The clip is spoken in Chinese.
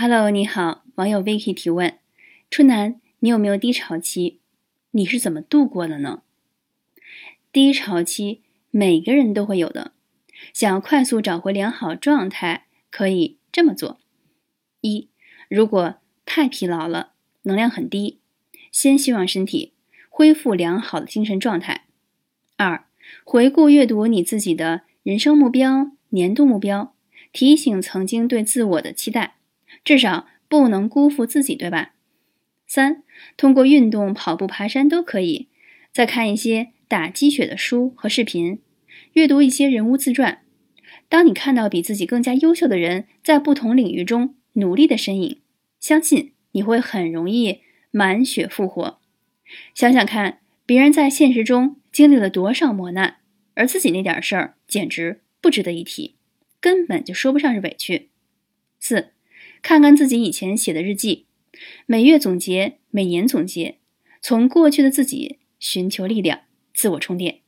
Hello，你好，网友 Vicky 提问：春楠，你有没有低潮期？你是怎么度过的呢？低潮期每个人都会有的，想要快速找回良好状态，可以这么做：一，如果太疲劳了，能量很低，先希望身体恢复良好的精神状态；二，回顾阅读你自己的人生目标、年度目标，提醒曾经对自我的期待。至少不能辜负自己，对吧？三，通过运动、跑步、爬山都可以。再看一些打鸡血的书和视频，阅读一些人物自传。当你看到比自己更加优秀的人在不同领域中努力的身影，相信你会很容易满血复活。想想看，别人在现实中经历了多少磨难，而自己那点事儿简直不值得一提，根本就说不上是委屈。四。看看自己以前写的日记，每月总结，每年总结，从过去的自己寻求力量，自我充电。